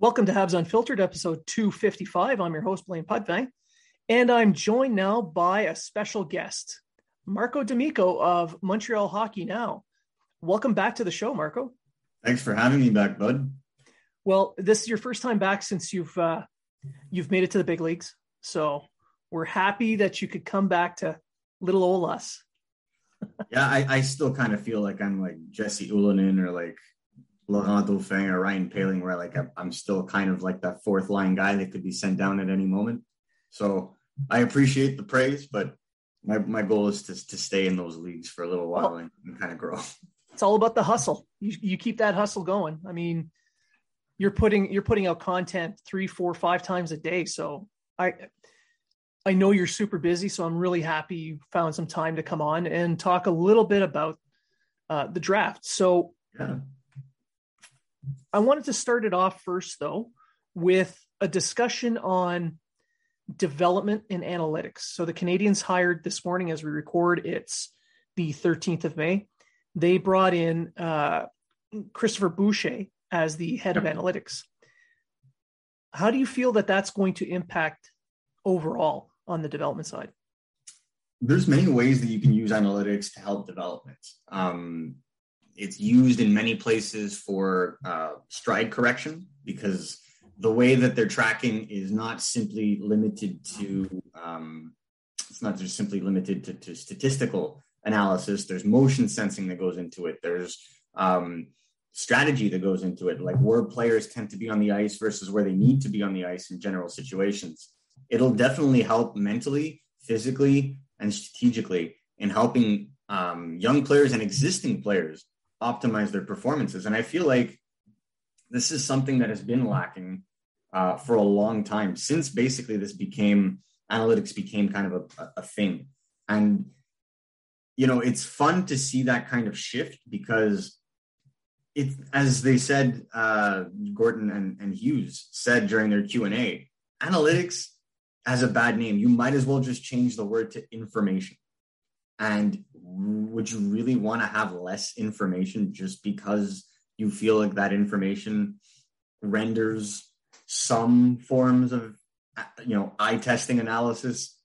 Welcome to Habs Unfiltered, episode 255. I'm your host, Blaine Putney, and I'm joined now by a special guest, Marco D'Amico of Montreal Hockey Now. Welcome back to the show, Marco. Thanks for having me back, bud. Well, this is your first time back since you've uh, you've made it to the big leagues, so we're happy that you could come back to little old us. yeah, I, I still kind of feel like I'm like Jesse Ylönen or like Laurent Dauphin or Ryan Poehling, where like I'm still kind of like that fourth line guy that could be sent down at any moment. So I appreciate the praise, but my, my goal is to, to stay in those leagues for a little while and, and kind of grow. It's all about the hustle. You, you keep that hustle going. I mean, you're putting you're putting out content three, four, five times a day. So I I know you're super busy, so I'm really happy you found some time to come on and talk a little bit about uh, the draft. So yeah. I wanted to start it off first, though, with a discussion on development and analytics. So the Canadiens hired this morning as we record, it's the 13th of May. They brought in uh, Christopher Boucher as the head of analytics. How do you feel that that's going to impact overall on the development side? There's many ways that you can use analytics to help development. Um, it's used in many places for uh, stride correction because the way that they're tracking is not simply limited to um, it's not just simply limited to, to, statistical analysis. There's motion sensing that goes into it. There's um, strategy that goes into it. Like where players tend to be on the ice versus where they need to be on the ice in general situations. It'll definitely help mentally physically and strategically in helping um, young players and existing players optimize their performances. And I feel like this is something that has been lacking uh, for a long time since basically this became analytics became kind of a, a thing. And you know, it's fun to see that kind of shift because it, as they said, uh, Gorton and, and Hughes said during their Q and A, analytics has a bad name. You might as well just change the word to information. And would you really want to have less information just because you feel like that information renders some forms of uh, you know eye testing analysis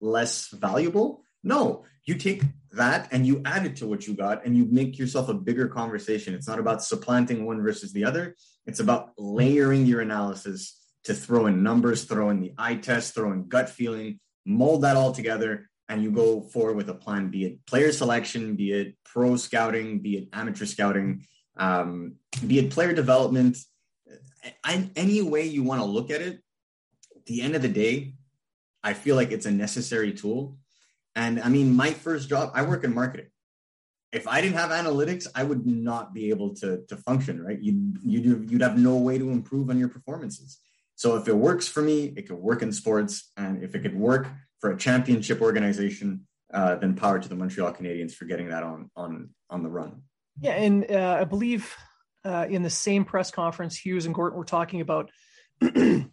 less valuable? No you take that and you add it to what you got and you make yourself a bigger conversation. It's not about supplanting one versus the other. It's about layering your analysis to throw in numbers throw in the eye test throw in gut feeling mold that all together and you go forward with a plan, be it player selection, be it pro scouting, be it amateur scouting, um, be it player development, any way you want to look at it, at the end of the day, I feel like it's a necessary tool. And I mean, my first job, I work in marketing. If I didn't have analytics, I would not be able to, to function, right? You'd, you'd, you'd have no way to improve on your performances. So if it works for me, it could work in sports. And if it could work for a championship organization, uh, then power to the Montreal Canadiens for getting that on on on the run. Yeah, and uh, I believe uh, in the same press conference, Hughes and Gorton were talking about the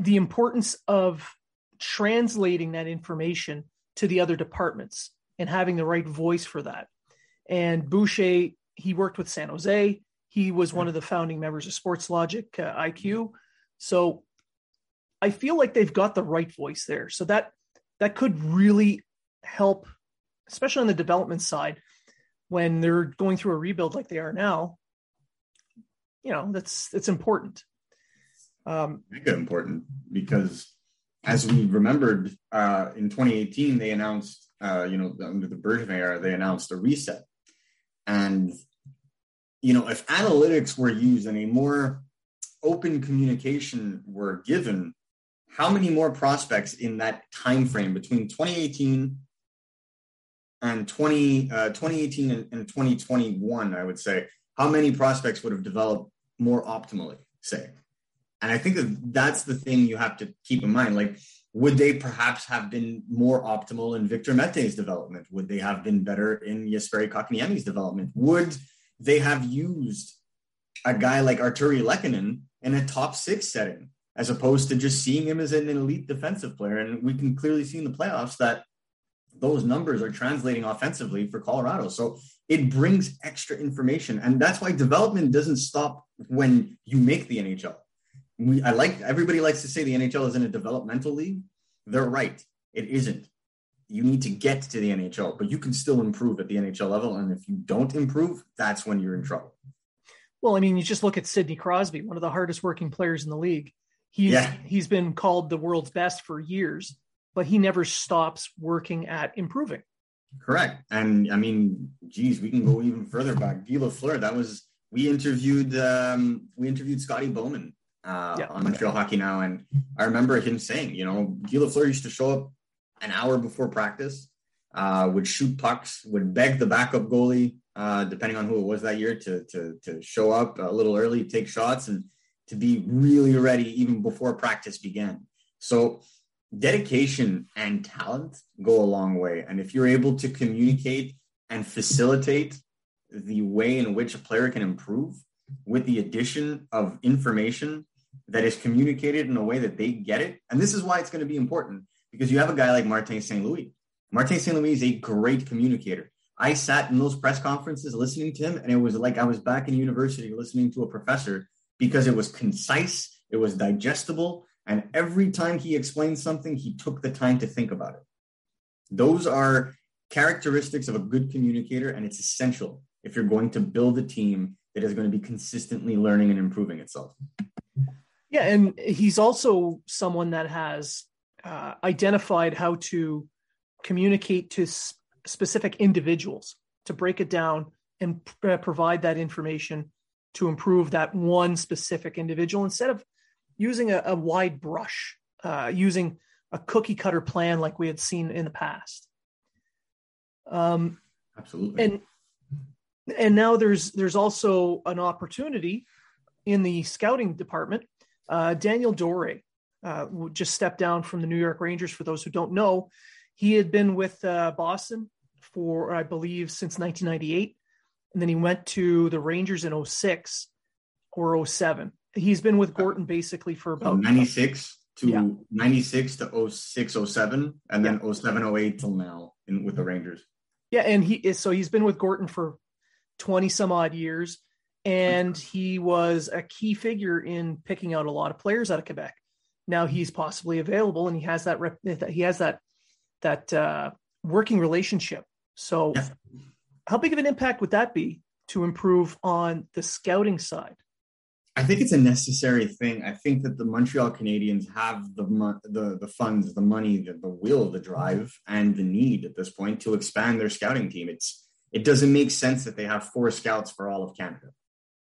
importance of translating that information to the other departments and having the right voice for that. And Boucher, he worked with San Jose. He was one of the founding members of Sports Logic uh, IQ. So I feel like they've got the right voice there. So that that could really help, especially on the development side, when they're going through a rebuild like they are now. You know, that's that's important. Um, Mega important because, as we remembered uh, in 2018, they announced, uh, you know, under the Bergevin era, they announced a reset, and you know, if analytics were used and a more open communication were given, how many more prospects in that time frame between 2018 and 20, uh, 2018 and, and 2021, I would say, how many prospects would have developed more optimally, say? And I think that that's the thing you have to keep in mind. Like, would they perhaps have been more optimal in Victor Mete's development? Would they have been better in Jesperi Kotkaniemi's development? Would they have used a guy like Arturi Lehkonen in a top six setting, as opposed to just seeing him as an elite defensive player? And we can clearly see in the playoffs that those numbers are translating offensively for Colorado. So it brings extra information. And that's why development doesn't stop when you make the NHL. We, I like everybody likes to say the NHL is in a developmental league. They're right. It isn't. You need to get to the NHL, but you can still improve at the NHL level. And if you don't improve, that's when you're in trouble. Well, I mean, you just look at Sidney Crosby, one of the hardest working players in the league. He's yeah. he's been called the world's best for years, but he never stops working at improving. Correct. And I mean, geez, we can go even further back. Guy Lafleur, that was we interviewed um, we interviewed Scotty Bowman uh, yeah. on Montreal Hockey Now, and I remember him saying, you know, Guy Lafleur used to show up an hour before practice, uh, would shoot pucks, would beg the backup goalie, uh, depending on who it was that year, to to to show up a little early, take shots, and to be really ready even before practice began. So dedication and talent go a long way. And if you're able to communicate and facilitate the way in which a player can improve with the addition of information that is communicated in a way that they get it, and this is why it's going to be important because you have a guy like Martin St. Louis. Martin St. Louis is a great communicator. I sat in those press conferences listening to him, and it was like I was back in university listening to a professor because it was concise, it was digestible, and every time he explained something, he took the time to think about it. Those are characteristics of a good communicator, and it's essential if you're going to build a team that is going to be consistently learning and improving itself. Yeah, and he's also someone that has uh, identified how to communicate to sp- specific individuals to break it down and p- uh, provide that information to improve that one specific individual instead of using a, a wide brush, uh, using a cookie cutter plan like we had seen in the past. Um, Absolutely. And and now there's there's also an opportunity in the scouting department. Uh, Daniel Dore uh, just stepped down from the New York Rangers. For those who don't know, he had been with uh, Boston for I believe since 1998, and then he went to the Rangers in 06 or 07 he's been with Gorton basically for about 96 to yeah. 96 to 06 07 and then yeah. 07 08 till now in, with the Rangers. Yeah, and he is so he's been with Gorton for 20 some odd years and he was a key figure in picking out a lot of players out of Quebec. Now he's possibly available and he has that rep, he has that that uh, working relationship. So yeah. How big of an impact would that be to improve on the scouting side? I think it's a necessary thing. I think that the Montreal Canadiens have the the the funds, the money, the, the will, the drive, and the need at this point to expand their scouting team. It's it doesn't make sense that they have four scouts for all of Canada.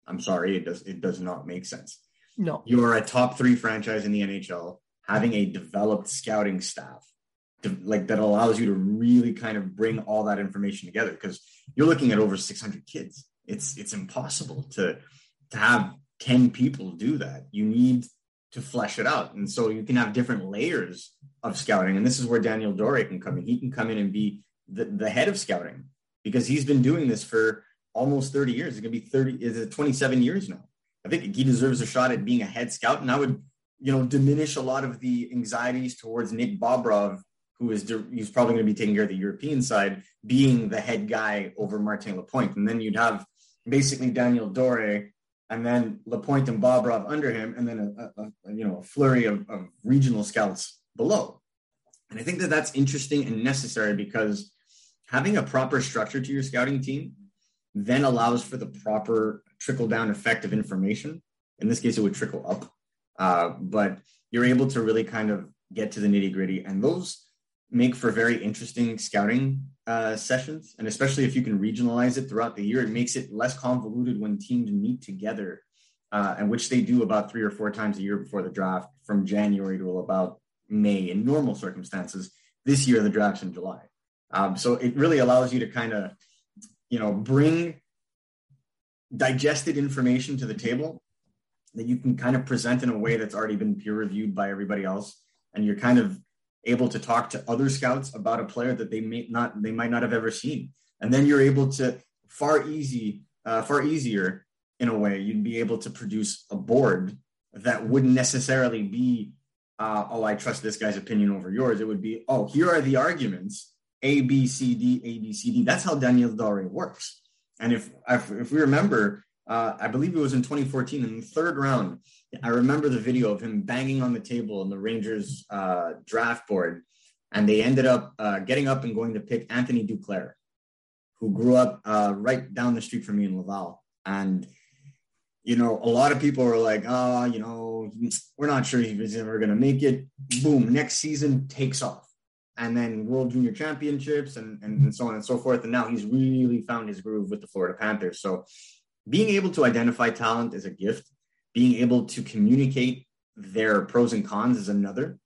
I'm sorry, it does it does not make sense. No, you are a top three franchise in the NHL, having a developed scouting staff, like that allows you to really kind of bring all that information together because you're looking at over 600 kids. It's it's impossible to to have 10 people do that. You need to flesh it out. And so you can have different layers of scouting. And this is where Daniel Dore can come in. He can come in and be the, the head of scouting because he's been doing this for almost 30 years. It's going to be 30, is it 27 years now? I think he deserves a shot at being a head scout. And I would, you know, diminish a lot of the anxieties towards Nick Bobrov, who is he's probably going to be taking care of the European side, being the head guy over Martin Lapointe. And then you'd have basically Daniel Dore and then Lapointe and Bobrov under him, and then a, a, a you know a flurry of, of regional scouts below. And I think that that's interesting and necessary because having a proper structure to your scouting team then allows for the proper trickle down effect of information. In this case, it would trickle up, uh, but you're able to really kind of get to the nitty gritty, and those make for very interesting scouting uh, sessions. And especially if you can regionalize it throughout the year, it makes it less convoluted when teams meet together, uh, and which they do about three or four times a year before the draft, from January to about May in normal circumstances. This year, the draft's in July. Um, so it really allows you to kind of, you know, bring digested information to the table that you can kind of present in a way that's already been peer reviewed by everybody else. And you're kind of able to talk to other scouts about a player that they may not, they might not have ever seen. And then you're able to far easy, uh, far easier in a way, you'd be able to produce a board that wouldn't necessarily be, uh, oh, I trust this guy's opinion over yours. It would be, oh, here are the arguments a, B, C, D, A, B, C, D. That's how Daniel Dore works. And if, if we remember, uh, I believe it was in 2014 in the third round, I remember the video of him banging on the table in the Rangers uh, draft board. And they ended up uh, getting up and going to pick Anthony Duclair, who grew up uh, right down the street from me in Laval. And, you know, a lot of people were like, oh, you know, we're not sure he's ever going to make it. Boom, next season takes off and then World Junior Championships and, and, and, so on and so forth. And now he's really found his groove with the Florida Panthers. So being able to identify talent is a gift. Being able to communicate their pros and cons is another.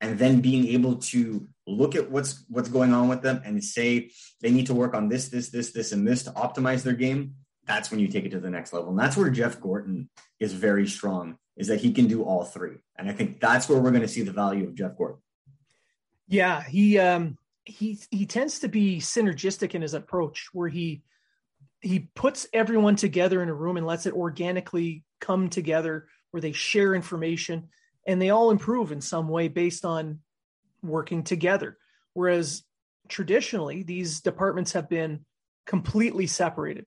And then being able to look at what's what's going on with them and say they need to work on this, this, this, this, and this to optimize their game. That's when you take it to the next level. And that's where Jeff Gorton is very strong, is that he can do all three. And I think that's where we're going to see the value of Jeff Gorton. Yeah, he um he he tends to be synergistic in his approach where he he puts everyone together in a room and lets it organically come together where they share information and they all improve in some way based on working together whereas traditionally these departments have been completely separated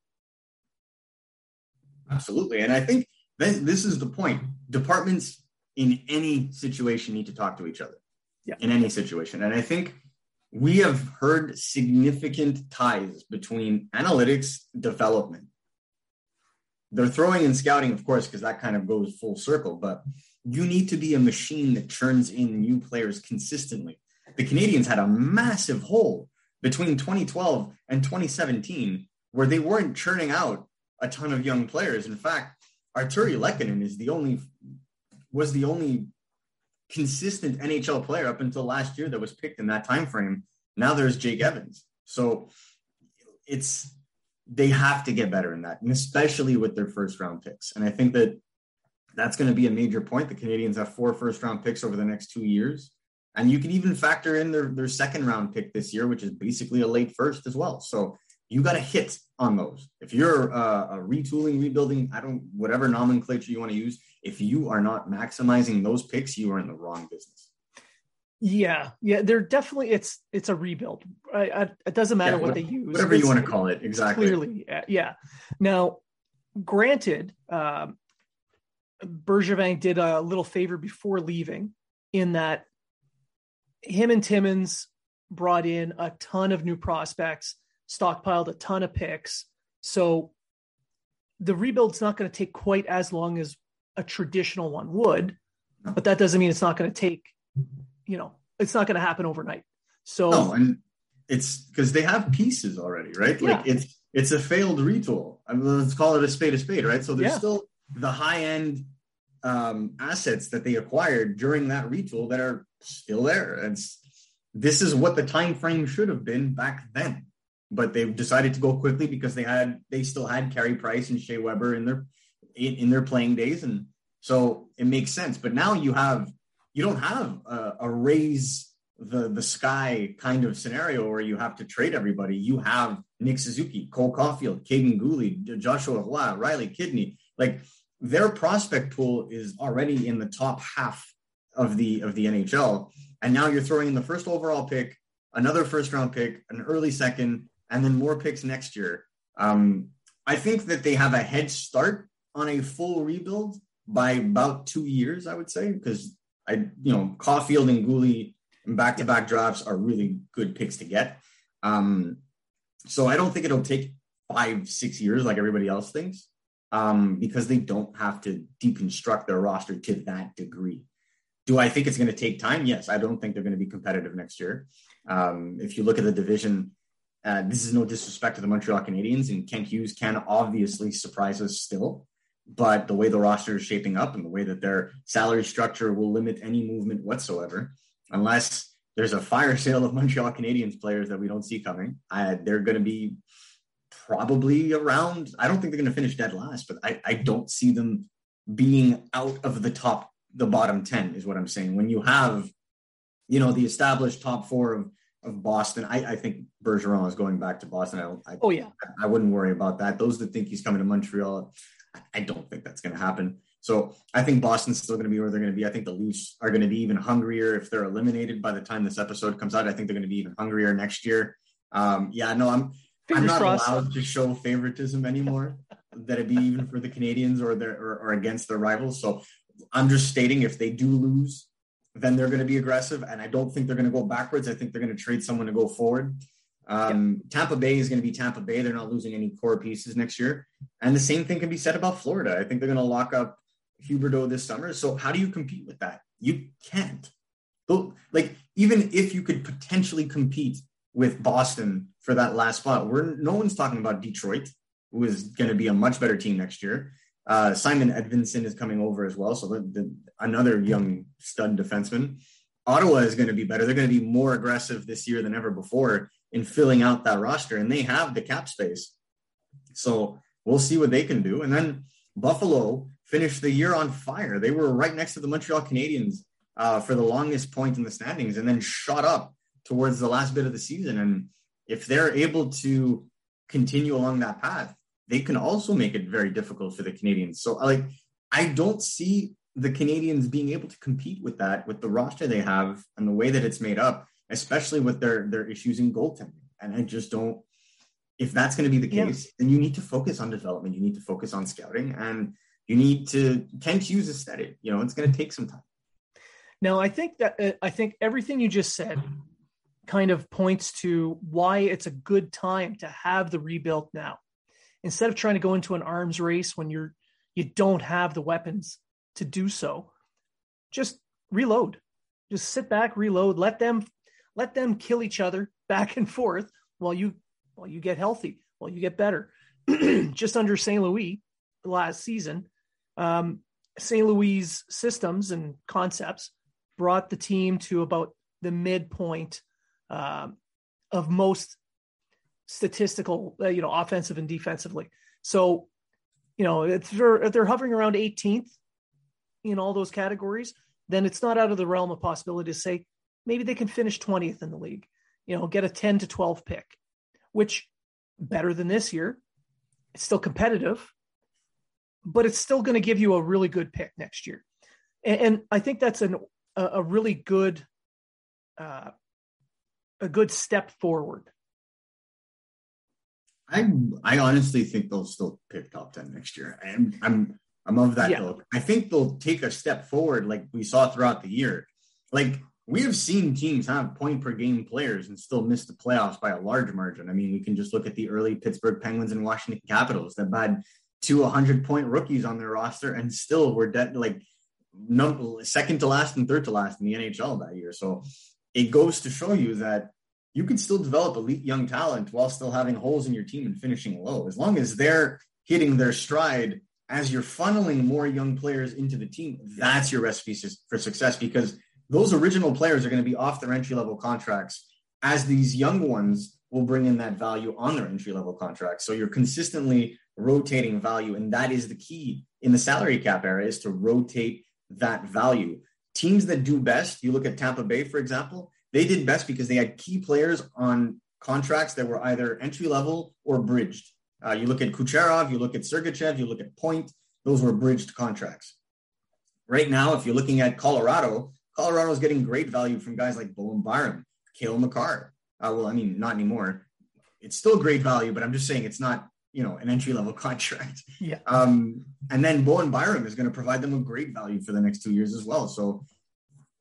absolutely and i think this is the point departments in any situation need to talk to each other yeah. in any situation. And I think we have heard significant ties between analytics development. They're throwing in scouting, of course, because that kind of goes full circle, but you need to be a machine that churns in new players consistently. The Canadiens had a massive hole between 2012 and 2017 where they weren't churning out a ton of young players. In fact, Arturi Lehkonen is the only was the only consistent NHL player up until last year that was picked in that time frame. Now there's Jake Evans. So it's they have to get better in that, and especially with their first round picks. And I think that that's going to be a major point. The Canadiens have four first round picks over the next two years. And you can even factor in their, their second round pick this year, which is basically a late first as well. So you got to hit on those. If you're uh, a retooling, rebuilding, I don't, whatever nomenclature you want to use, if you are not maximizing those picks, you are in the wrong business. Yeah, yeah, they're definitely it's it's a rebuild. I, I, it doesn't matter yeah, what, what, they use, whatever it's, you want to call it. Exactly. Clearly, yeah. Now, granted, um, Bergevin did a little favor before leaving, in that him and Timmins brought in a ton of new prospects, stockpiled a ton of picks. So the rebuild's not going to take quite as long as a traditional one would, but that doesn't mean it's not going to take, you know, it's not going to happen overnight. So, no, and it's because they have pieces already, right? Yeah. Like it's it's a failed retool. I mean, let's call it a spade a spade, right? So there's yeah. still the high end um, assets that they acquired during that retool that are still there. And this is what the time frame should have been back then, but they've decided to go quickly because they had they still had Carey Price and Shea Weber in their in, in their playing days, and so it makes sense. But now you have you don't have a, a raise the the sky kind of scenario where you have to trade everybody. You have Nick Suzuki, Cole Caufield, Kaiden Guhle, Joshua Roy, Riley Kidney. Like their prospect pool is already in the top half of the of the NHL, and now you're throwing in the first overall pick, another first round pick, an early second, and then more picks next year. Um, I think that they have a head start on a full rebuild by about two years, I would say, because I, you know, Caufield and Guhle and back to back drafts are really good picks to get. Um, so I don't think it'll take five, six years like everybody else thinks, um, because they don't have to deconstruct their roster to that degree. Do I think it's going to take time? Yes, I don't think they're going to be competitive next year. Um, if you look at the division, uh, this is no disrespect to the Montreal Canadiens, and Kent Hughes can obviously surprise us still. But the way the roster is shaping up and the way that their salary structure will limit any movement whatsoever, unless there's a fire sale of Montreal Canadiens players that we don't see coming. I, they're going to be probably around. I don't think they're going to finish dead last, but I, I don't see them being out of the top, the bottom 10 is what I'm saying. When you have, you know, the established top four of, of Boston, I, I think Bergeron is going back to Boston. I, I, oh, yeah. I, wouldn't worry about that. Those that think he's coming to Montreal, I don't think that's going to happen. So I think Boston's still going to be where they're going to be. I think the Leafs are going to be even hungrier if they're eliminated by the time this episode comes out. I think they're going to be even hungrier next year. Um, yeah, no, I'm Fingers I'm not crossed. allowed to show favoritism anymore. that it be even for the Canadiens or their or, or against their rivals. So I'm just stating if they do lose, then they're going to be aggressive, and I don't think they're going to go backwards. I think they're going to trade someone to go forward. Um. Tampa Bay is going to be Tampa Bay. They're not losing any core pieces next year. And the same thing can be said about Florida. I think they're going to lock up Huberdeau this summer. So how do you compete with that? You can't. Like even if you could potentially compete with Boston for that last spot, we're no one's talking about Detroit, who is going to be a much better team next year. Uh, Simon Edvinsson is coming over as well, so the, the, another young stud defenseman. Ottawa is going to be better. They're going to be more aggressive this year than ever before in filling out that roster, and they have the cap space. So we'll see what they can do. And then Buffalo finished the year on fire. They were right next to the Montreal Canadiens uh, for the longest point in the standings, and then shot up towards the last bit of the season. And if they're able to continue along that path, they can also make it very difficult for the Canadiens. So, like, I don't see the Canadiens being able to compete with that with the roster they have and the way that it's made up, especially with their their issues in goaltending. And I just don't. If that's going to be the case, yeah. then you need to focus on development. You need to focus on scouting, and you need to Kent Hughes said it. You know, it's going to take some time. Now, I think that uh, I think everything you just said kind of points to why it's a good time to have the rebuild now, instead of trying to go into an arms race when you're you don't have the weapons to do so. Just reload. Just sit back, reload. Let them let them kill each other back and forth while you while you get healthy, while you get better. just under St. Louis last season, um, St. Louis systems and concepts brought the team to about the midpoint uh, of most statistical, uh, you know, offensive and defensively. So, you know, if they're, if they're hovering around 18th in all those categories, then it's not out of the realm of possibility to say maybe they can finish 20th in the league, you know, get a 10 to 12 pick, which better than this year. It's still competitive, but it's still going to give you a really good pick next year. And, and I think that's an, a, a really good, uh, a good step forward. I I honestly think they'll still pick top ten next year. I'm I'm I'm of that yeah. I think they'll take a step forward, like we saw throughout the year. Like we have seen teams have point per game players and still miss the playoffs by a large margin. I mean, we can just look at the early Pittsburgh Penguins and Washington Capitals that had two 100 point rookies on their roster and still were dead like num- second to last and third to last in the NHL that year. So it goes to show you that you can still develop elite young talent while still having holes in your team and finishing low. As long as they're hitting their stride as you're funneling more young players into the team, that's your recipe for success because those original players are going to be off their entry level contracts as these young ones will bring in that value on their entry level contracts. So you're consistently rotating value. And that is the key in the salary cap era is to rotate that value. Teams that do best, you look at Tampa Bay, for example, they did best because they had key players on contracts that were either entry level or bridged. Uh, you look at Kucherov, you look at Sergachev, you look at Point, those were bridged contracts. Right now, if you're looking at Colorado, Colorado is getting great value from guys like Bowen Byram, Cale Makar. Uh, well, I mean, not anymore. It's still great value, but I'm just saying it's not you know an entry level contract. Yeah. Um, and then Bowen Byram is going to provide them with great value for the next two years as well. So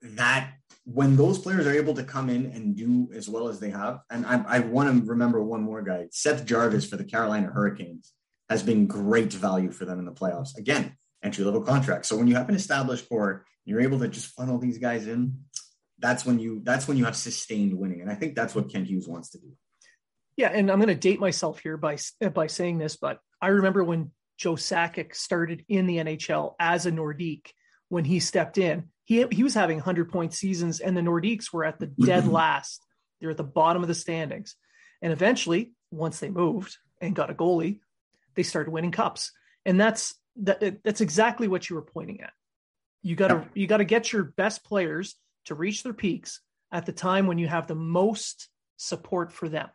that when those players are able to come in and do as well as they have, and I, I want to remember one more guy, Seth Jarvis for the Carolina Hurricanes has been great value for them in the playoffs. Again, entry level contract. So when you have an established core, you're able to just funnel these guys in. That's when you that's when you have sustained winning, and I think that's what Kent Hughes wants to do. Yeah, and I'm going to date myself here by by saying this, but I remember when Joe Sakic started in the NHL as a Nordique when he stepped in. He he was having 100 point seasons, and the Nordiques were at the mm-hmm. dead last. They're at the bottom of the standings, and eventually, once they moved and got a goalie, they started winning cups, and that's that, that's exactly what you were pointing at. You got to you got to get your best players to reach their peaks at the time when you have the most support for them.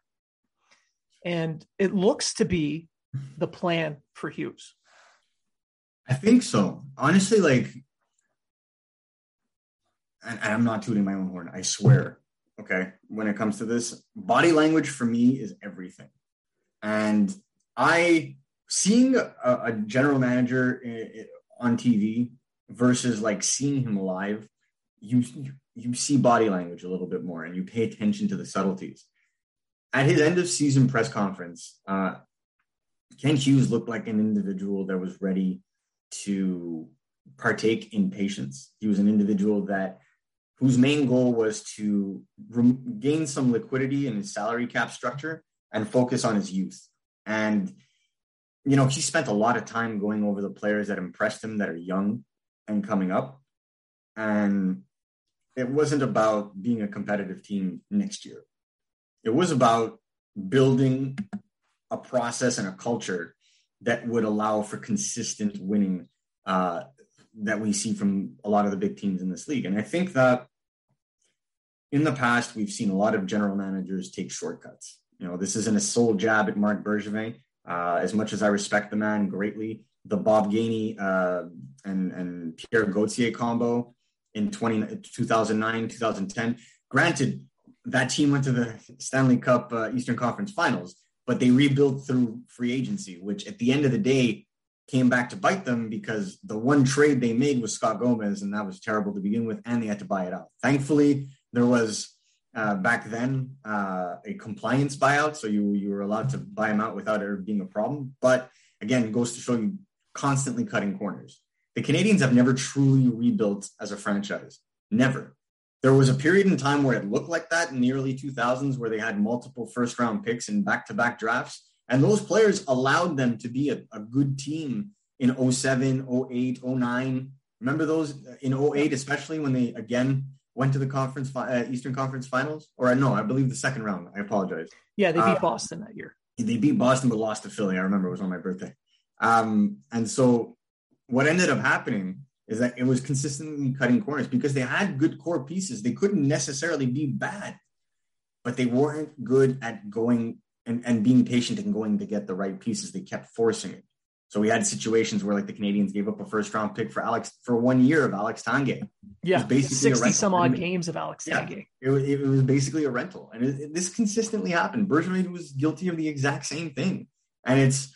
And it looks to be mm-hmm. the plan for Hughes. I think so. Honestly, like, and, I'm not tooting my own horn, I swear. Okay. When it comes to this, body language for me is everything. And I, seeing a, a general manager on TV versus like seeing him live, you, you see body language a little bit more and you pay attention to the subtleties. At his end of season press conference, uh, Kent Hughes looked like an individual that was ready to partake in patience. He was an individual that whose main goal was to re- gain some liquidity in his salary cap structure and focus on his youth. And you know, he spent a lot of time going over the players that impressed him that are young and coming up. And it wasn't about being a competitive team next year. It was about building a process and a culture that would allow for consistent winning uh, that we see from a lot of the big teams in this league. And I think that in the past, we've seen a lot of general managers take shortcuts. You know, this isn't a sole jab at Marc Bergevin. Uh, as much as I respect the man greatly, the Bob Gainey uh, and, and Pierre Gauthier combo in 20, 2009, 2010. Granted, that team went to the Stanley Cup uh, Eastern Conference Finals, but they rebuilt through free agency, which at the end of the day came back to bite them because the one trade they made was Scott Gomez, and that was terrible to begin with, and they had to buy it out. Thankfully, there was uh, back then uh, a compliance buyout, so you you were allowed to buy them out without it being a problem. But again, goes to show you constantly cutting corners. The Canadiens have never truly rebuilt as a franchise. Never. There was a period in time where it looked like that in the early 2000s where they had multiple first round picks in back to back drafts. And those players allowed them to be a, a good team in 07, 08, 09. Remember those in 08, especially when they again went to the conference uh, Eastern Conference Finals, or no, I believe the second round. I apologize. Yeah, they beat uh, Boston that year. They beat Boston, but lost to Philly. I remember it was on my birthday. Um, and so, what ended up happening is that it was consistently cutting corners because they had good core pieces. They couldn't necessarily be bad, but they weren't good at going and, and being patient and going to get the right pieces. They kept forcing it. So we had situations where like the Canadiens gave up a first round pick for Alex for one year of Alex Tanguay. Yeah, basically sixty some odd games of Alex yeah, Tanguay. It, was, it was basically a rental, and it, it, this consistently happened. Bergevin was guilty of the exact same thing, and it's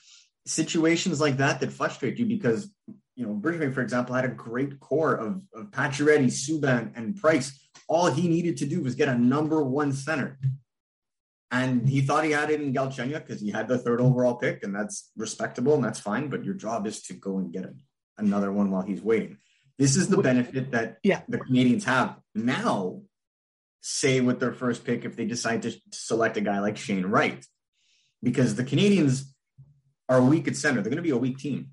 situations like that that frustrate you because you know Bergevin, for example, had a great core of of Pacioretty, Subban, and Price. All he needed to do was get a number one center and he thought he had it in Galchenyuk because he had the third overall pick, and that's respectable and that's fine. But your job is to go and get him another one while he's waiting. This is the benefit that yeah. the Canadiens have now. Say with their first pick, if they decide to select a guy like Shane Wright, because the Canadiens are weak at center, they're going to be a weak team.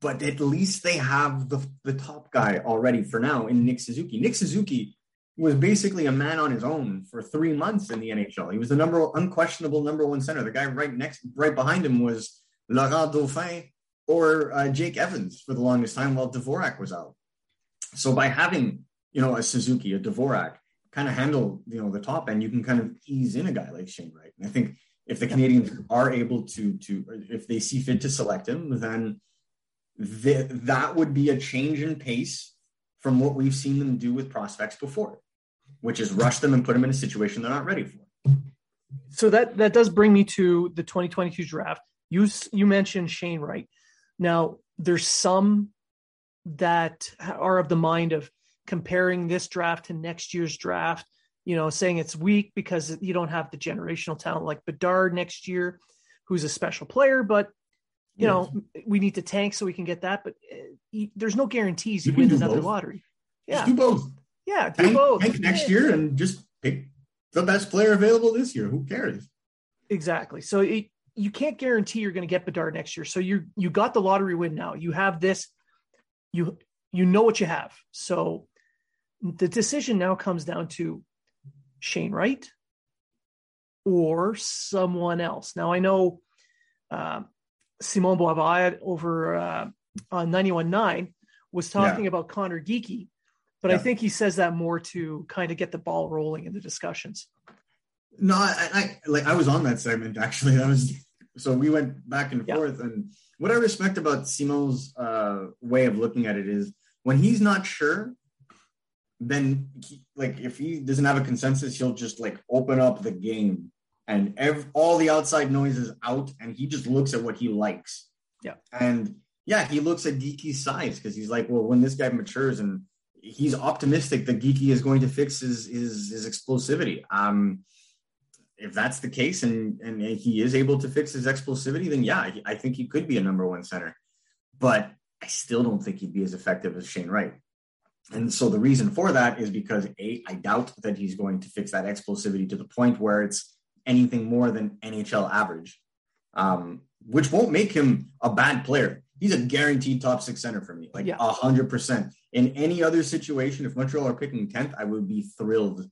But at least they have the the top guy already for now in Nick Suzuki. Nick Suzuki was basically a man on his own for three months in the NHL. He was the number unquestionable number one center. The guy right next, right behind him was Laurent Dauphin or uh, Jake Evans for the longest time while Dvorak was out. So by having you know a Suzuki, a Dvorak, kind of handle you know the top end, you can kind of ease in a guy like Shane Wright. And I think if the Canadiens are able to to if they see fit to select him, then the, that would be a change in pace from what we've seen them do with prospects before which is rush them and put them in a situation they're not ready for. So that that does bring me to the 2022 draft. You you mentioned Shane Wright. Now there's some that are of the mind of comparing this draft to next year's draft. You know, saying it's weak because you don't have the generational talent like Bedard next year, who's a special player, but you know we need to tank so we can get that. But uh, there's no guarantees you, you win another both. lottery. Yeah, just do both. Yeah, do tank, both. Tank next year and just pick the best player available this year. Who cares? Exactly. So it, you can't guarantee you're going to get Bedard next year. So you you got the lottery win now. You have this. You you know what you have. So the decision now comes down to Shane Wright or someone else. Now I know uh, Simon Boisvert over uh, on 91.9 was talking yeah. about Conor Geekie, but yeah. I think he says that more to kind of get the ball rolling in the discussions. No, I, I like I was on that segment actually. That was so we went back and yeah. forth. And what I respect about Simon's uh, way of looking at it is when he's not sure, then he, like if he doesn't have a consensus, he'll just like open up the game and every, all the outside noise is out, and he just looks at what he likes. Yeah, and yeah, he looks at Geekie's size because he's like, well, when this guy matures and he's optimistic that Geekie is going to fix his his, his explosivity. Um, if that's the case and and he is able to fix his explosivity, then yeah, I think he could be a number one center. But I still don't think he'd be as effective as Shane Wright. And so the reason for that is because a I doubt that he's going to fix that explosivity to the point where it's anything more than NHL average, um, which won't make him a bad player. He's a guaranteed top six center for me, like a hundred percent. In any other situation, if Montreal are picking tenth, I would be thrilled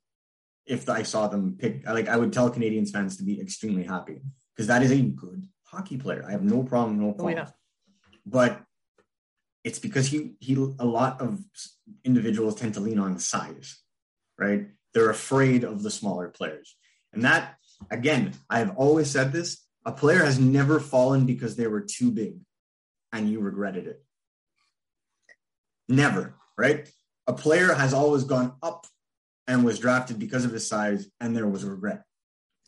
if I saw them pick, like I would tell Canadiens fans to be extremely happy because that is a good hockey player. I have no problem, no problem. Oh, yeah. But it's because he he a lot of individuals tend to lean on size, right? They're afraid of the smaller players. And that again, I've always said this, a player has never fallen because they were too big and you regretted it. Never, right? A player has always gone up and was drafted because of his size, and there was regret.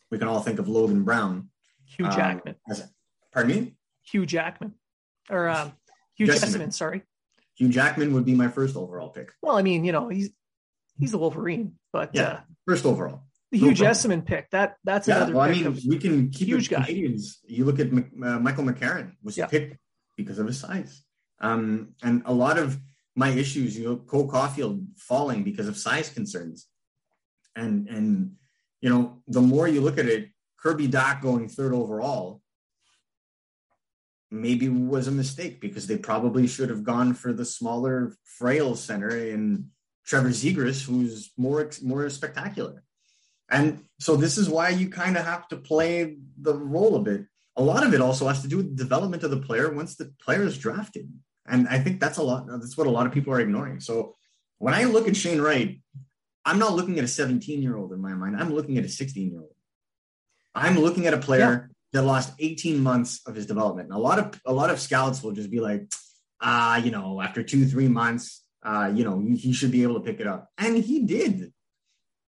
We can all think of Logan Brown. Hugh um, Jackman. Um, as, pardon me? Hugh Jackman. Or um, Hugh Jessiman, sorry. Hugh Jackman would be my first overall pick. Well, I mean, you know, he's he's the Wolverine, but yeah, uh, first overall. The Hugh no Jessiman pick that that's yeah, another. Well, I mean, we can keep huge guy. You look at uh, Michael McCarron was yeah. picked because of his size, um, and a lot of my issues, you know, Cole Caufield falling because of size concerns and and you know the more you look at it kirby dach going third overall maybe was a mistake because they probably should have gone for the smaller frail center in trevor zegras who's more more spectacular and so this is why you kind of have to play the role a bit a lot of it also has to do with the development of the player once the player is drafted and i think that's a lot that's what a lot of people are ignoring so when i look at shane wright I'm not looking at a 17 year old in my mind. I'm looking at a 16 year old. I'm looking at a player yeah. that lost 18 months of his development. And a lot of a lot of scouts will just be like, ah, uh, you know, after two three months, uh, you know, he should be able to pick it up, and he did.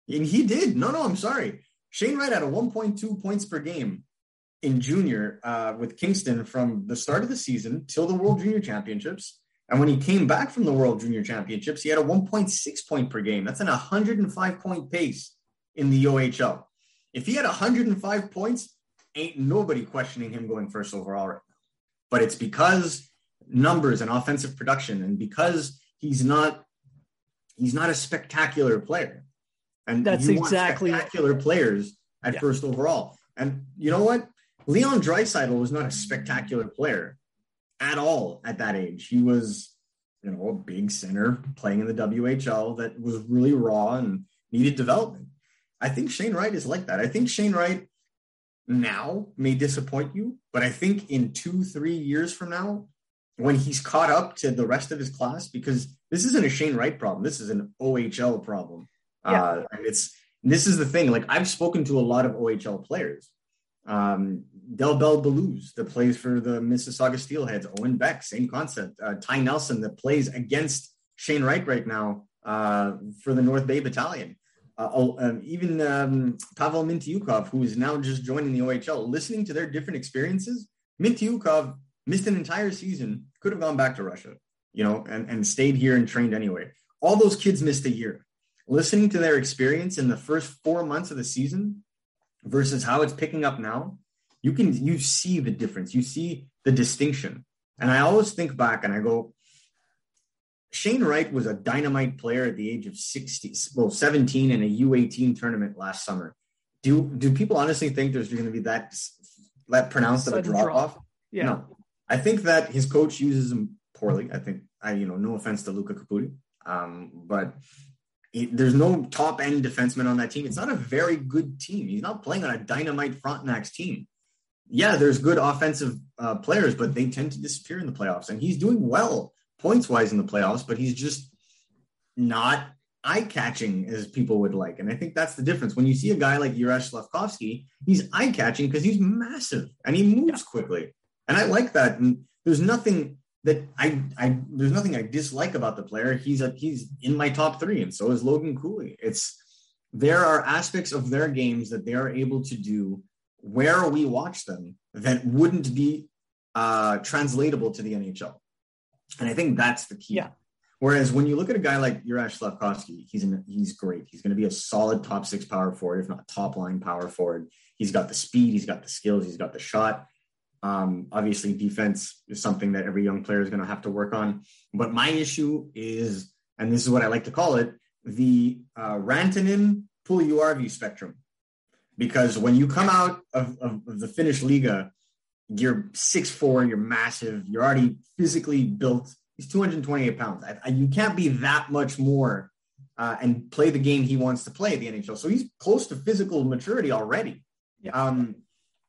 And he did. No, no, I'm sorry. Shane Wright had a 1.2 points per game in junior uh, with Kingston from the start of the season till the World Junior Championships. And when he came back from the World Junior Championships, he had a 1.6 point per game. That's an 105 point pace in the OHL. If he had 105 points, ain't nobody questioning him going first overall right now. But it's because numbers and offensive production, and because he's not he's not a spectacular player. And that's exactly spectacular players at yeah. first overall. And you know what? Leon Draisaitl was not a spectacular player at all at that age. He was, you know, a big center playing in the WHL that was really raw and needed development. I think Shane Wright is like that. I think Shane Wright now may disappoint you, but I think in two, three years from now, when he's caught up to the rest of his class, because this isn't a Shane Wright problem, this is an OHL problem. Yeah. Uh, and it's this is the thing. Like I've spoken to a lot of OHL players, um, Del Bel Belluz that plays for the Mississauga Steelheads, Owen Beck, same concept. Uh, Ty Nelson that plays against Shane Wright right now uh, for the North Bay Battalion. Uh, oh, um, even um, Pavel Mintyukov, who is now just joining the OHL, listening to their different experiences Mintyukov missed an entire season, could have gone back to Russia, you know, and, and stayed here and trained anyway. All those kids missed a year. Listening to their experience in the first four months of the season versus how it's picking up now, you can you see the difference. You see the distinction. And I always think back and I go, Shane Wright was a dynamite player at the age of 60, well, 17 in a U18 tournament last summer. Do do people honestly think there's going to be that that pronounced of a drop, off? Yeah. No. I think that his coach uses him poorly. I think I, you know, no offense to Luca Caputi, um, but there's no top end defenseman on that team. It's not a very good team. He's not playing on a dynamite Frontenacs team. Yeah, there's good offensive uh, players, but they tend to disappear in the playoffs. And he's doing well points wise in the playoffs, but he's just not eye catching as people would like. And I think that's the difference. When you see a guy like Juraj Slafkovsky, he's eye catching because he's massive and he moves yeah. quickly. And I like that. And there's nothing that I, I there's nothing I dislike about the player. He's a he's in my top three, and so is Logan Cooley. It's there are aspects of their games that they are able to do where we watch them that wouldn't be uh, translatable to the NHL. And I think that's the key. Yeah. Whereas when you look at a guy like Juraj Slafkovsky, he's in, he's great. He's going to be a solid top six power forward, if not top line power forward. He's got the speed, he's got the skills, he's got the shot. Um, obviously, defense is something that every young player is going to have to work on. But my issue is, and this is what I like to call it, the uh, Rantanen Puljujarvi spectrum. Because when you come out of, of, of the Finnish Liiga, you're six four, you're massive, you're already physically built. He's 228 pounds. I, I, you can't be that much more uh, and play the game he wants to play at the NHL. So he's close to physical maturity already. Yeah. Um,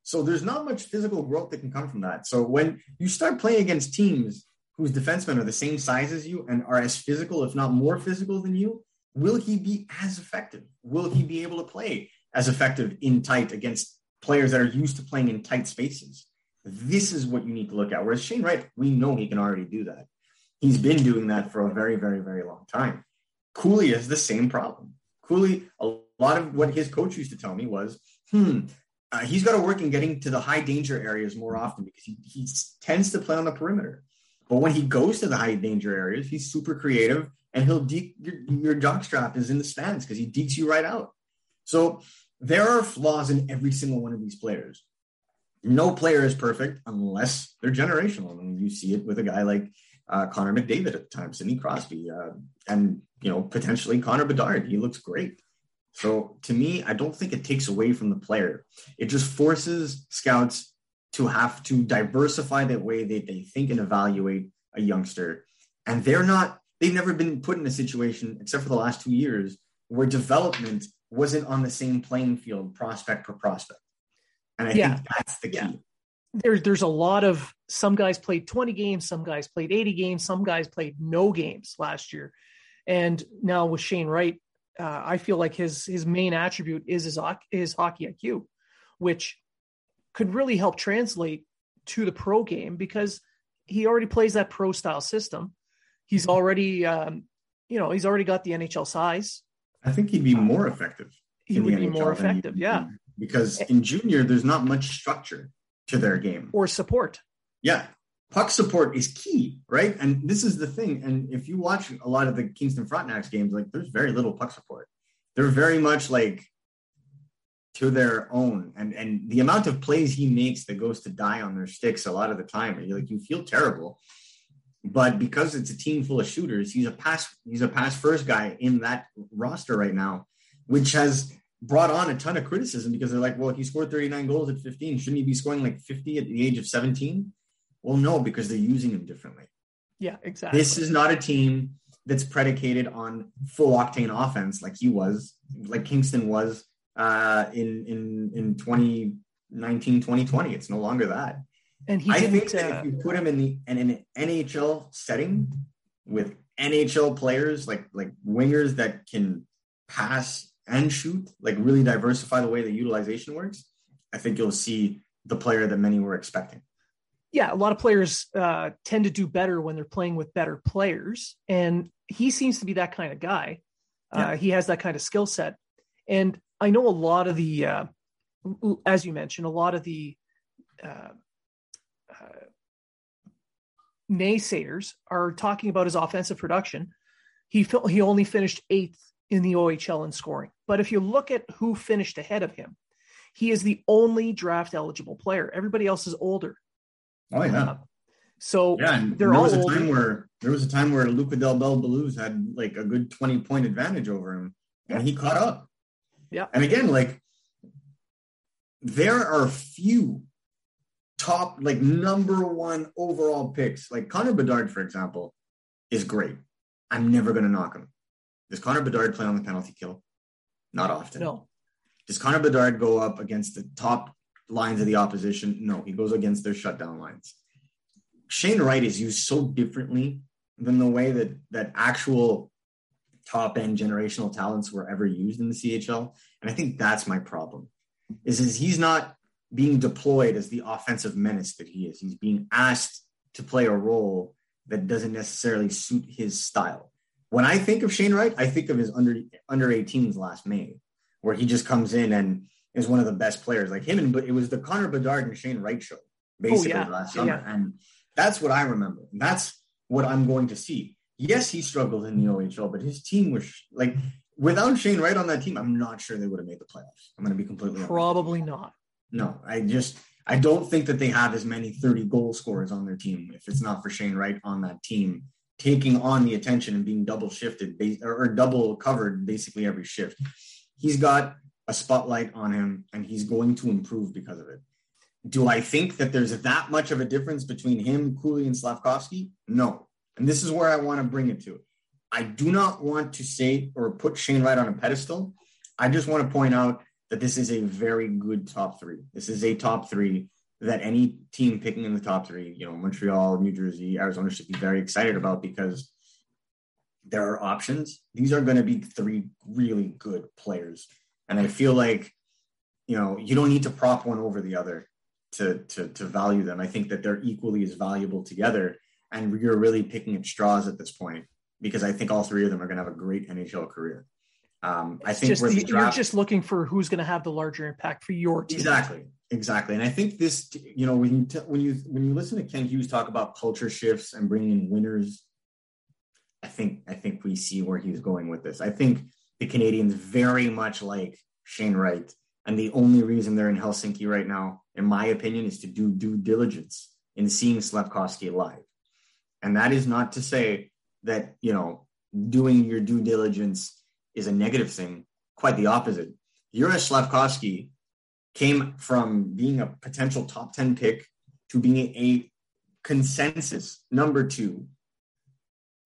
so there's not much physical growth that can come from that. So when you start playing against teams whose defensemen are the same size as you and are as physical, if not more physical than you, will he be as effective? Will he be able to play as effective in tight against players that are used to playing in tight spaces? This is what you need to look at. Whereas Shane Wright, we know he can already do that. He's been doing that for a very, very, very long time. Cooley has the same problem. Cooley, a lot of what his coach used to tell me was, hmm, uh, he's got to work in getting to the high danger areas more often because he, he tends to play on the perimeter. But when he goes to the high danger areas, he's super creative and he'll deke your, your jockstrap is in the stands because he dekes you right out. So there are flaws in every single one of these players no player is perfect unless they're generational. And you see it with a guy like uh, Connor McDavid at the time, Sidney Crosby, uh, and you know potentially Connor Bedard. He looks great. So to me, I don't think it takes away from the player. It just forces scouts to have to diversify the way that they think and evaluate a youngster. And they're not, they've never been put in a situation, except for the last two years, where development wasn't on the same playing field, prospect per prospect. And I yeah. think that's the key. Yeah. There's there's a lot of some guys played 20 games, some guys played 80 games, some guys played no games last year. And now with Shane Wright, uh, I feel like his his main attribute is his his hockey IQ, which could really help translate to the pro game because he already plays that pro style system. He's already, um, you know, he's already got the NHL size. I think he'd be more effective. He would be NHL more effective, yeah because in junior there's not much structure to their game or support. Yeah, puck support is key, right? And this is the thing. And if you watch a lot of the Kingston Frontenacs games, like there's very little puck support. They're very much like to their own, and and the amount of plays he makes that goes to die on their sticks a lot of the time, you like you feel terrible. But because it's a team full of shooters, he's a pass he's a pass first guy in that roster right now, which has brought on a ton of criticism because they're like, well, he scored 39 goals at 15. Shouldn't he be scoring like 50 at the age of 17? Well, no, because they're using him differently. Yeah, exactly. This is not a team that's predicated on full octane offense like he was, like Kingston was uh, in in in 2019, 2020. It's no longer that. And he I think that uh, if you put him in the in an NHL setting with NHL players like like wingers that can pass and shoot, like really diversify the way the utilization works, I think you'll see the player that many were expecting. Yeah, a lot of players uh, tend to do better when they're playing with better players, and he seems to be that kind of guy. Uh. He has that kind of skill set, and I know a lot of the, uh, as you mentioned, a lot of the uh, uh, naysayers are talking about his offensive production. He he only finished eighth in the OHL in scoring. But if you look at who finished ahead of him, he is the only draft eligible player. Everybody else is older. Oh yeah. Uh, so yeah, they're there was a time where there was a time where Luca Del Bel had like a good 20 point advantage over him and he caught up. Yeah. And again, like there are few top, like number one overall picks. Like Connor Bedard, for example, is great. I'm never going to knock him. Does Connor Bedard play on the penalty kill? Not often. No. Does Connor Bedard go up against the top lines of the opposition? No, he goes against their shutdown lines. Shane Wright is used so differently than the way that that actual top end generational talents were ever used in the CHL. And I think that's my problem. Is is he's not being deployed as the offensive menace that he is. He's being asked to play a role that doesn't necessarily suit his style. When I think of Shane Wright, I think of his under under 18s last May, where he just comes in and is one of the best players. Like him and but it was the Connor Bedard and Shane Wright show basically oh, yeah. last summer, yeah. and that's what I remember. That's what I'm going to see. Yes, he struggled in the OHL, but his team was like without Shane Wright on that team, I'm not sure they would have made the playoffs. I'm going to be completely probably honest. not. No, I just I don't think that they have as many 30 goal scorers on their team if it's not for Shane Wright on that team taking on the attention and being double shifted or double covered basically every shift. He's got a spotlight on him and he's going to improve because of it. Do I think that there's that much of a difference between him, Cooley, and Slafkovsky? No. And this is where I want to bring it to. I do not want to say or put Shane Wright on a pedestal. I just want to point out that this is a very good top three. This is a top three that any team picking in the top three, you know, Montreal, New Jersey, Arizona should be very excited about because there are options. These are going to be three really good players. And I feel like, you know, you don't need to prop one over the other to, to, to value them. I think that they're equally as valuable together. And you're really picking at straws at this point because I think all three of them are going to have a great NHL career. Um, I think just the, draft, you're just looking for who's going to have the larger impact for your team. Exactly, exactly. And I think this, you know, when you t- when you when you listen to Kent Hughes talk about culture shifts and bringing in winners, I think I think we see where he's going with this. I think the Canadiens very much like Shane Wright, and the only reason they're in Helsinki right now, in my opinion, is to do due diligence in seeing Slafkovsky live. And that is not to say that you know doing your due diligence is a negative thing. Quite the opposite. Juraj Slafkovsky came from being a potential top 10 pick to being a consensus number two,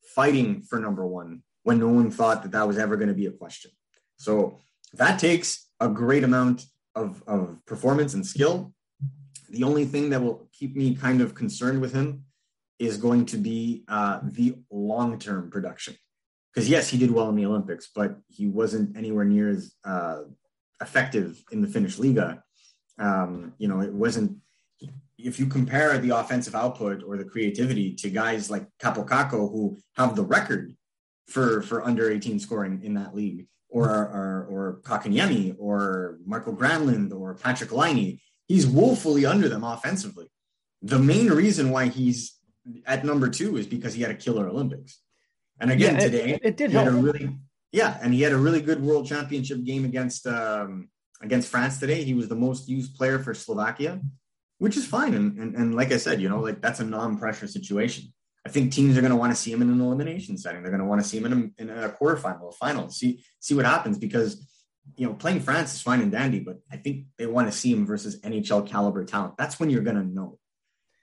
fighting for number one when no one thought that that was ever going to be a question. So that takes a great amount of, of performance and skill. The only thing that will keep me kind of concerned with him is going to be uh, the long term production because yes, he did well in the Olympics, but he wasn't anywhere near as uh, effective in the Finnish Liiga. Um, you know, it wasn't. If you compare the offensive output or the creativity to guys like Kaapo Kakko, who have the record for for under 18 scoring in that league, or or, or Kotkaniemi, or Marco Granlund, or Patrick Laine. he's woefully under them offensively. The main reason why he's at number two is because he had a killer Olympics. And again, yeah, today it, it did help. Really, yeah, and he had a really good World Championship game against um, against France today. He was the most used player for Slovakia, which is fine. And, and, and like I said, you know, like that's a non-pressure situation. I think teams are going to want to see him in an elimination setting. They're going to want to see him in a, in a quarterfinal, a final, see see what happens because you know playing France is fine and dandy, but I think they want to see him versus NHL caliber talent. That's when you're going to know.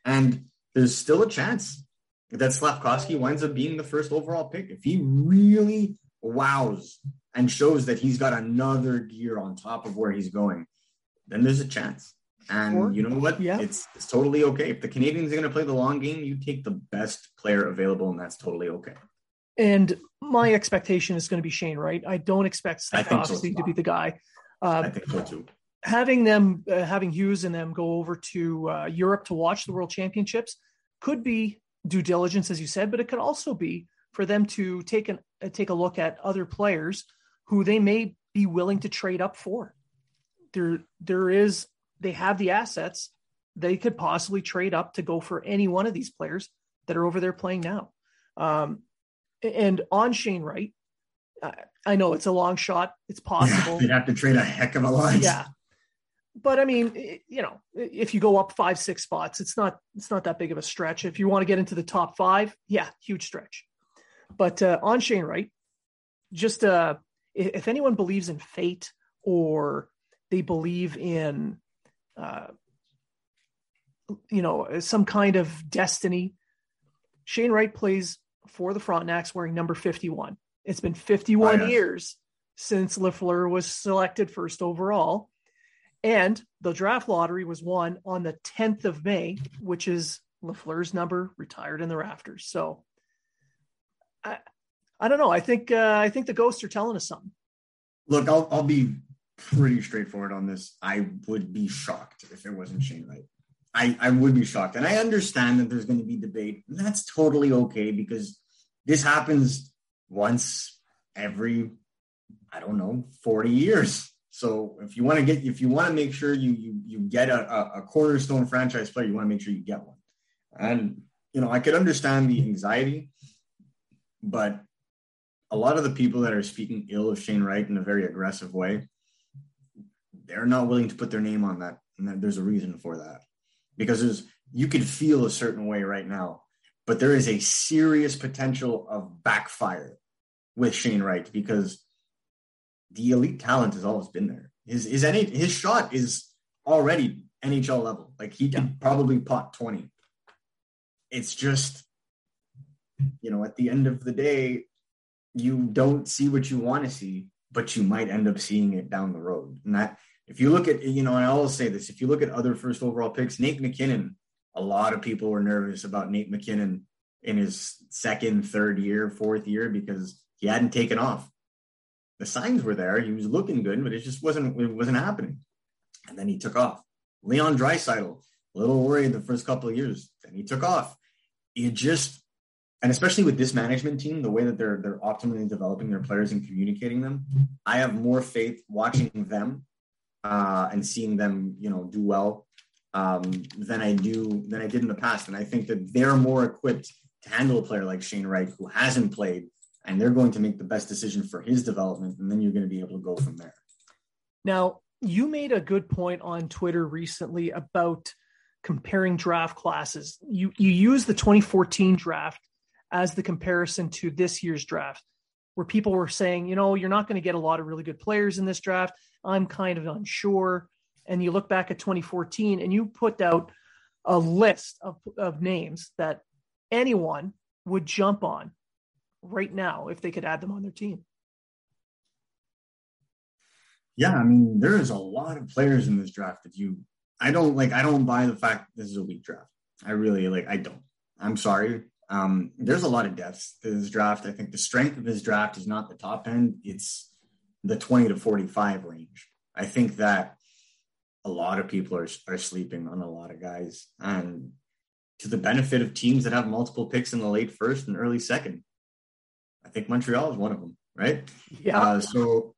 And there's still a chance that Slafkovsky winds up being the first overall pick. If he really wows and shows that he's got another gear on top of where he's going, then there's a chance. And you know what? Yeah. It's it's totally okay. If the Canadiens are going to play the long game, you take the best player available, and that's totally okay. And my expectation is going to be Shane Wright. I don't expect Slafkovsky so, to be the guy. Uh, I think so too. Having them, uh, having Hughes and them go over to uh, Europe to watch the World Championships could be due diligence, as you said, but it could also be for them to take an uh, take a look at other players who they may be willing to trade up for. There, there is they have the assets they could possibly trade up to go for any one of these players that are over there playing now. Um, and on Shane Wright, I know it's a long shot. It's possible. Yeah, they'd have to trade a heck of a lot. Yeah. But I mean, you know, if you go up five, six spots, it's not it's not that big of a stretch. If you want to get into the top five, yeah, huge stretch. But uh, on Shane Wright, just uh, if anyone believes in fate or they believe in, uh, you know, some kind of destiny, Shane Wright plays for the Frontenacs wearing number 51. It's been 51 oh, yes. years since Lafleur was selected first overall. And the draft lottery was won on the 10th of May, which is Lafleur's number retired in the rafters. So I, I don't know. I think uh, I think the ghosts are telling us something. Look, I'll I'll be pretty straightforward on this. I would be shocked if it wasn't Shane Wright. I, I would be shocked. And I understand that there's going to be debate. And that's totally okay because this happens once every, I don't know, 40 years. So if you want to get, if you want to make sure you you you get a, a cornerstone franchise player, you want to make sure you get one. And you know, I could understand the anxiety, but a lot of the people that are speaking ill of Shane Wright in a very aggressive way, they're not willing to put their name on that. And there's a reason for that. Because there's you could feel a certain way right now, but there is a serious potential of backfire with Shane Wright because the elite talent has always been there. His his NH, his shot is already NHL level. Like he can probably pot 20. It's just you know, at the end of the day, you don't see what you want to see, but you might end up seeing it down the road. And that, if you look at, you know, and I always say this, if you look at other first overall picks, Nate MacKinnon, a lot of people were nervous about Nate MacKinnon in his second, third year, fourth year because he hadn't taken off. The signs were there; he was looking good, but it just wasn't it wasn't happening. And then he took off. Leon Draisaitl, a little worried the first couple of years, then he took off. It just and especially with this management team, the way that they're they're optimally developing their players and communicating them, I have more faith watching them uh, and seeing them, you know, do well um, than I do than I did in the past. And I think that they're more equipped to handle a player like Shane Wright, who hasn't played, and they're going to make the best decision for his development, and then you're going to be able to go from there. Now, you made a good point on Twitter recently about comparing draft classes. You you use the 2014 draft as the comparison to this year's draft, where people were saying, you know, you're not going to get a lot of really good players in this draft. I'm kind of unsure. And you look back at 2014 and you put out a list of, of names that anyone would jump on right now if they could add them on their team. Yeah, I mean, there is a lot of players in this draft If you I don't like I don't buy the fact this is a weak draft. I really like I don't. I'm sorry. Um, there's a lot of depth to this draft. I think the strength of this draft is not the top end, it's the 20 to 45 range. I think that a lot of people are, are sleeping on a lot of guys and to the benefit of teams that have multiple picks in the late first and early second. I think Montreal is one of them, right? Yeah. Uh, so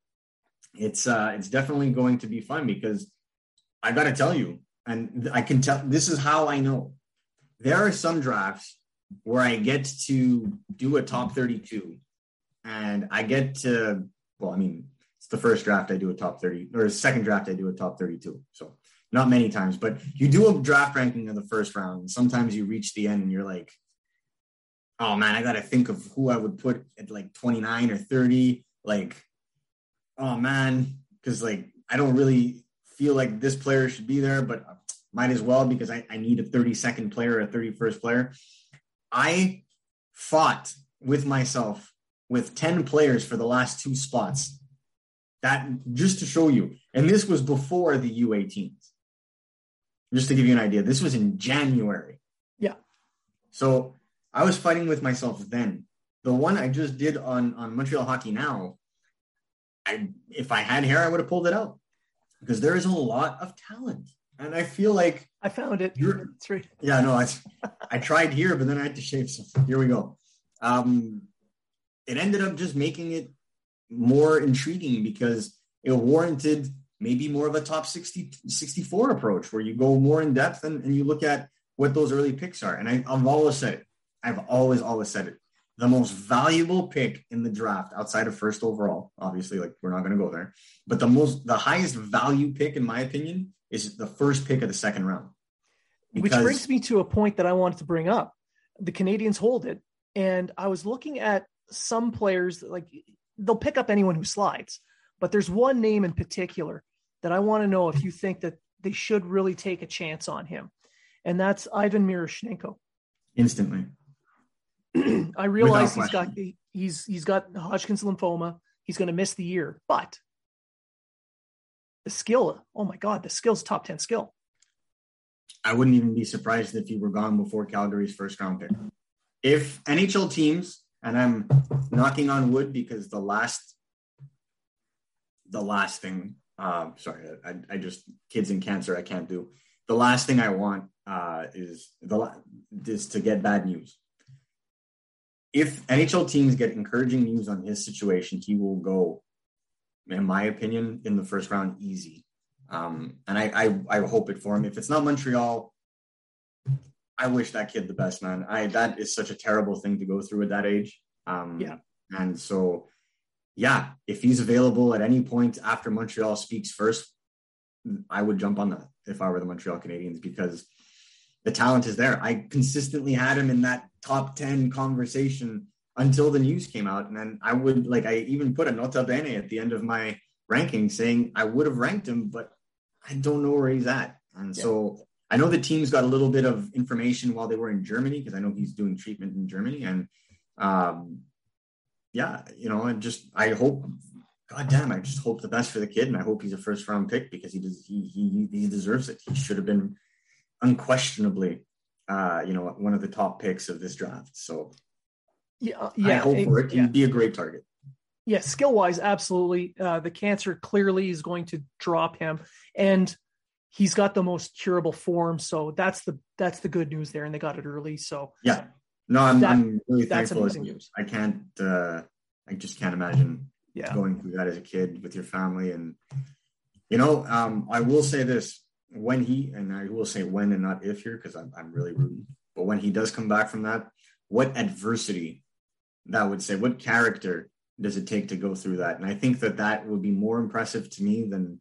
it's uh, it's definitely going to be fun because I got to tell you, and I can tell this is how I know. There are some drafts where I get to do a top 32 and I get to, well, I mean, it's the first draft I do a top 30 or second draft I do a top 32. So not many times, but you do a draft ranking in the first round. And sometimes you reach the end and you're like, oh man, I got to think of who I would put at like 29 or 30. Like, oh man, because like I don't really feel like this player should be there, but might as well because I, I need a 32nd player, a 31st player. I fought with myself with 10 players for the last two spots. That just to show you. And this was before the U18s. Just to give you an idea, this was in January. Yeah. So I was fighting with myself then. The one I just did on, on Montreal Hockey Now, I if I had hair, I would have pulled it out because there is a lot of talent. And I feel like I found it. It's right. Yeah, no, I, I tried here, but then I had to shave some. Here we go. Um, it ended up just making it more intriguing because it warranted maybe more of a top 60, 64 approach where you go more in depth and, and you look at what those early picks are. And I, I've always said it. I've always, always said it. The most valuable pick in the draft outside of first overall, obviously, like we're not going to go there, but the most, the highest value pick, in my opinion, is the first pick of the second round. Because, Which brings me to a point that I wanted to bring up. The Canadiens hold it. And I was looking at some players, like they'll pick up anyone who slides, but there's one name in particular that I want to know if you think that they should really take a chance on him. And that's Ivan Miroshnichenko. Instantly. I realize he's got he's he's got Hodgkin's lymphoma. He's going to miss the year, but the skill, oh my god, the skill's top 10 skill. I wouldn't even be surprised if he were gone before Calgary's first round pick. If NHL teams, and I'm knocking on wood because the last the last thing uh, sorry, I, I just kids and cancer I can't do. The last thing I want uh, is the is to get bad news. If NHL teams get encouraging news on his situation, he will go, in my opinion, in the first round easy. Um, and I, I I hope it for him. If it's not Montreal, I wish that kid the best, man. I that is such a terrible thing to go through at that age. Um, yeah. And so yeah, if he's available at any point after Montreal speaks first, I would jump on that if I were the Montreal Canadiens because the talent is there. I consistently had him in that top 10 conversation until the news came out. And then I would like, I even put a nota bene at the end of my ranking saying I would have ranked him, but I don't know where he's at. And yeah. so I know the team's got a little bit of information while they were in Germany because I know he's doing treatment in Germany. And um, yeah, you know, and just I hope, God damn, I just hope the best for the kid, and I hope he's a first round pick because he does he he he deserves it. He should have been unquestionably, uh, you know, one of the top picks of this draft. So yeah, yeah, I hope it, for it. He'd be a great target. Yeah, skill wise, absolutely. Uh, the cancer clearly is going to drop him, and he's got the most curable form. So that's the that's the good news there, and they got it early. So yeah, no, I'm, that, I'm really thankful. Amazing news. I can't, uh, I just can't imagine yeah. going through that as a kid with your family. And, you know, um, I will say this when he, and I will say when and not if here, because I'm, I'm really rooting, but when he does come back from that, what adversity that would say, what character does it take to go through that? And I think that that would be more impressive to me than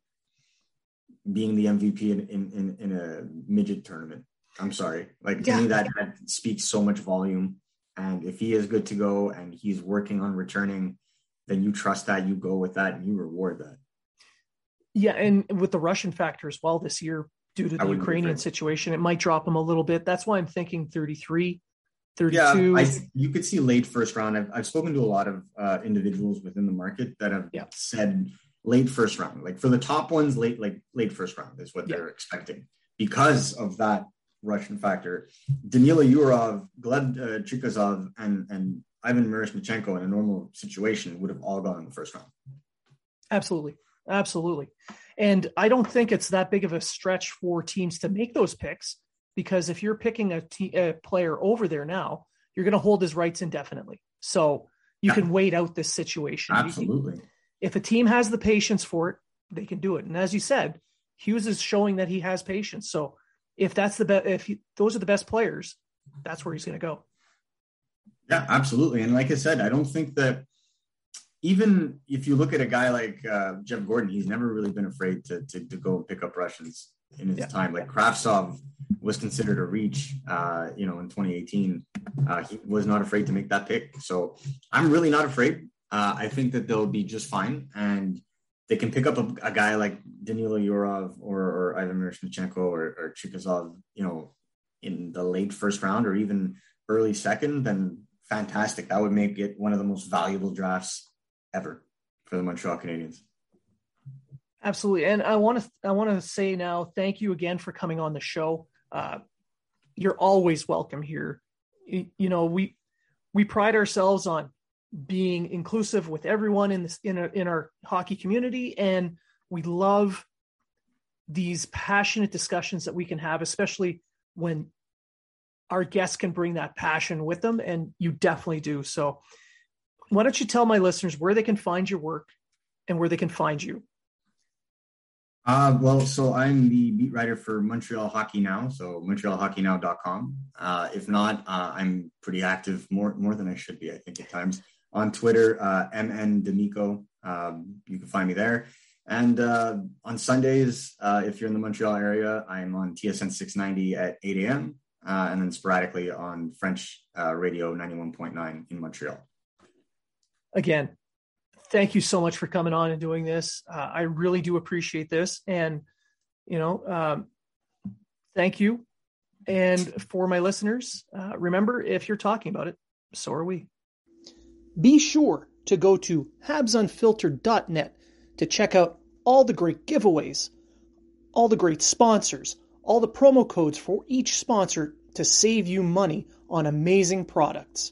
being the MVP in, in, in, a midget tournament. I'm sorry. Like to yeah. me, that, that speaks so much volume. And if he is good to go and he's working on returning, then you trust that, you go with that, and you reward that. Yeah, and with the Russian factor as well this year, due to the Ukrainian situation, it might drop him a little bit. That's why I'm thinking 33, 32. Yeah, I, you could see late first round. I've, I've spoken to a lot of uh, individuals within the market that have yeah. said late first round. Like for the top ones, late like late first round is what yeah. they're expecting because of that Russian factor. Danila Yurov, Gleb uh, Chikazov, and and Ivan Miroshnichenko in a normal situation would have all gone in the first round. Absolutely, absolutely, and I don't think it's that big of a stretch for teams to make those picks because if you're picking a, t- a player over there now, you're going to hold his rights indefinitely. So you yeah. can wait out this situation. Absolutely. if a team has the patience for it, they can do it. And as you said, Hughes is showing that he has patience. So if that's the best, if he, those are the best players, that's where he's going to go. Yeah, absolutely. And like I said, I don't think that even if you look at a guy like uh, Jeff Gorton, he's never really been afraid to, to, to go and pick up Russians in his yeah. time. Like Kravtsov was considered a reach, uh, you know, in 2018. Uh, he was not afraid to make that pick. So I'm really not afraid. Uh, I think that they'll be just fine. And they can pick up a, a guy like Danila Yurov or, or Ivan Miroshnichenko or, or Chikazov, you know, in the late first round or even early second, then fantastic. That would make it one of the most valuable drafts ever for the Montreal Canadiens. Absolutely, and I want to I want to say now, thank you again for coming on the show. Uh, you're always welcome here. You, you know, we we pride ourselves on being inclusive with everyone in this in, a, in our hockey community and we love these passionate discussions that we can have especially when our guests can bring that passion with them and you definitely do so why don't you tell my listeners where they can find your work and where they can find you Uh, well, so I'm the beat writer for Montreal Hockey Now, so montrealhockeynow.com. Uh, if not, uh, I'm pretty active, more more than I should be, I think, at times. On Twitter, uh, MN D'Amico, um, you can find me there. And uh, on Sundays, uh, if you're in the Montreal area, I'm on TSN 690 at 8 a.m. Uh, and then sporadically on French uh, radio 91.9 in Montreal. Again, thank you so much for coming on and doing this. Uh, I really do appreciate this. And, you know, um, thank you. And for my listeners, uh, remember if you're talking about it, so are we. Be sure to go to habsunfiltered.net to check out all the great giveaways, all the great sponsors, all the promo codes for each sponsor to save you money on amazing products.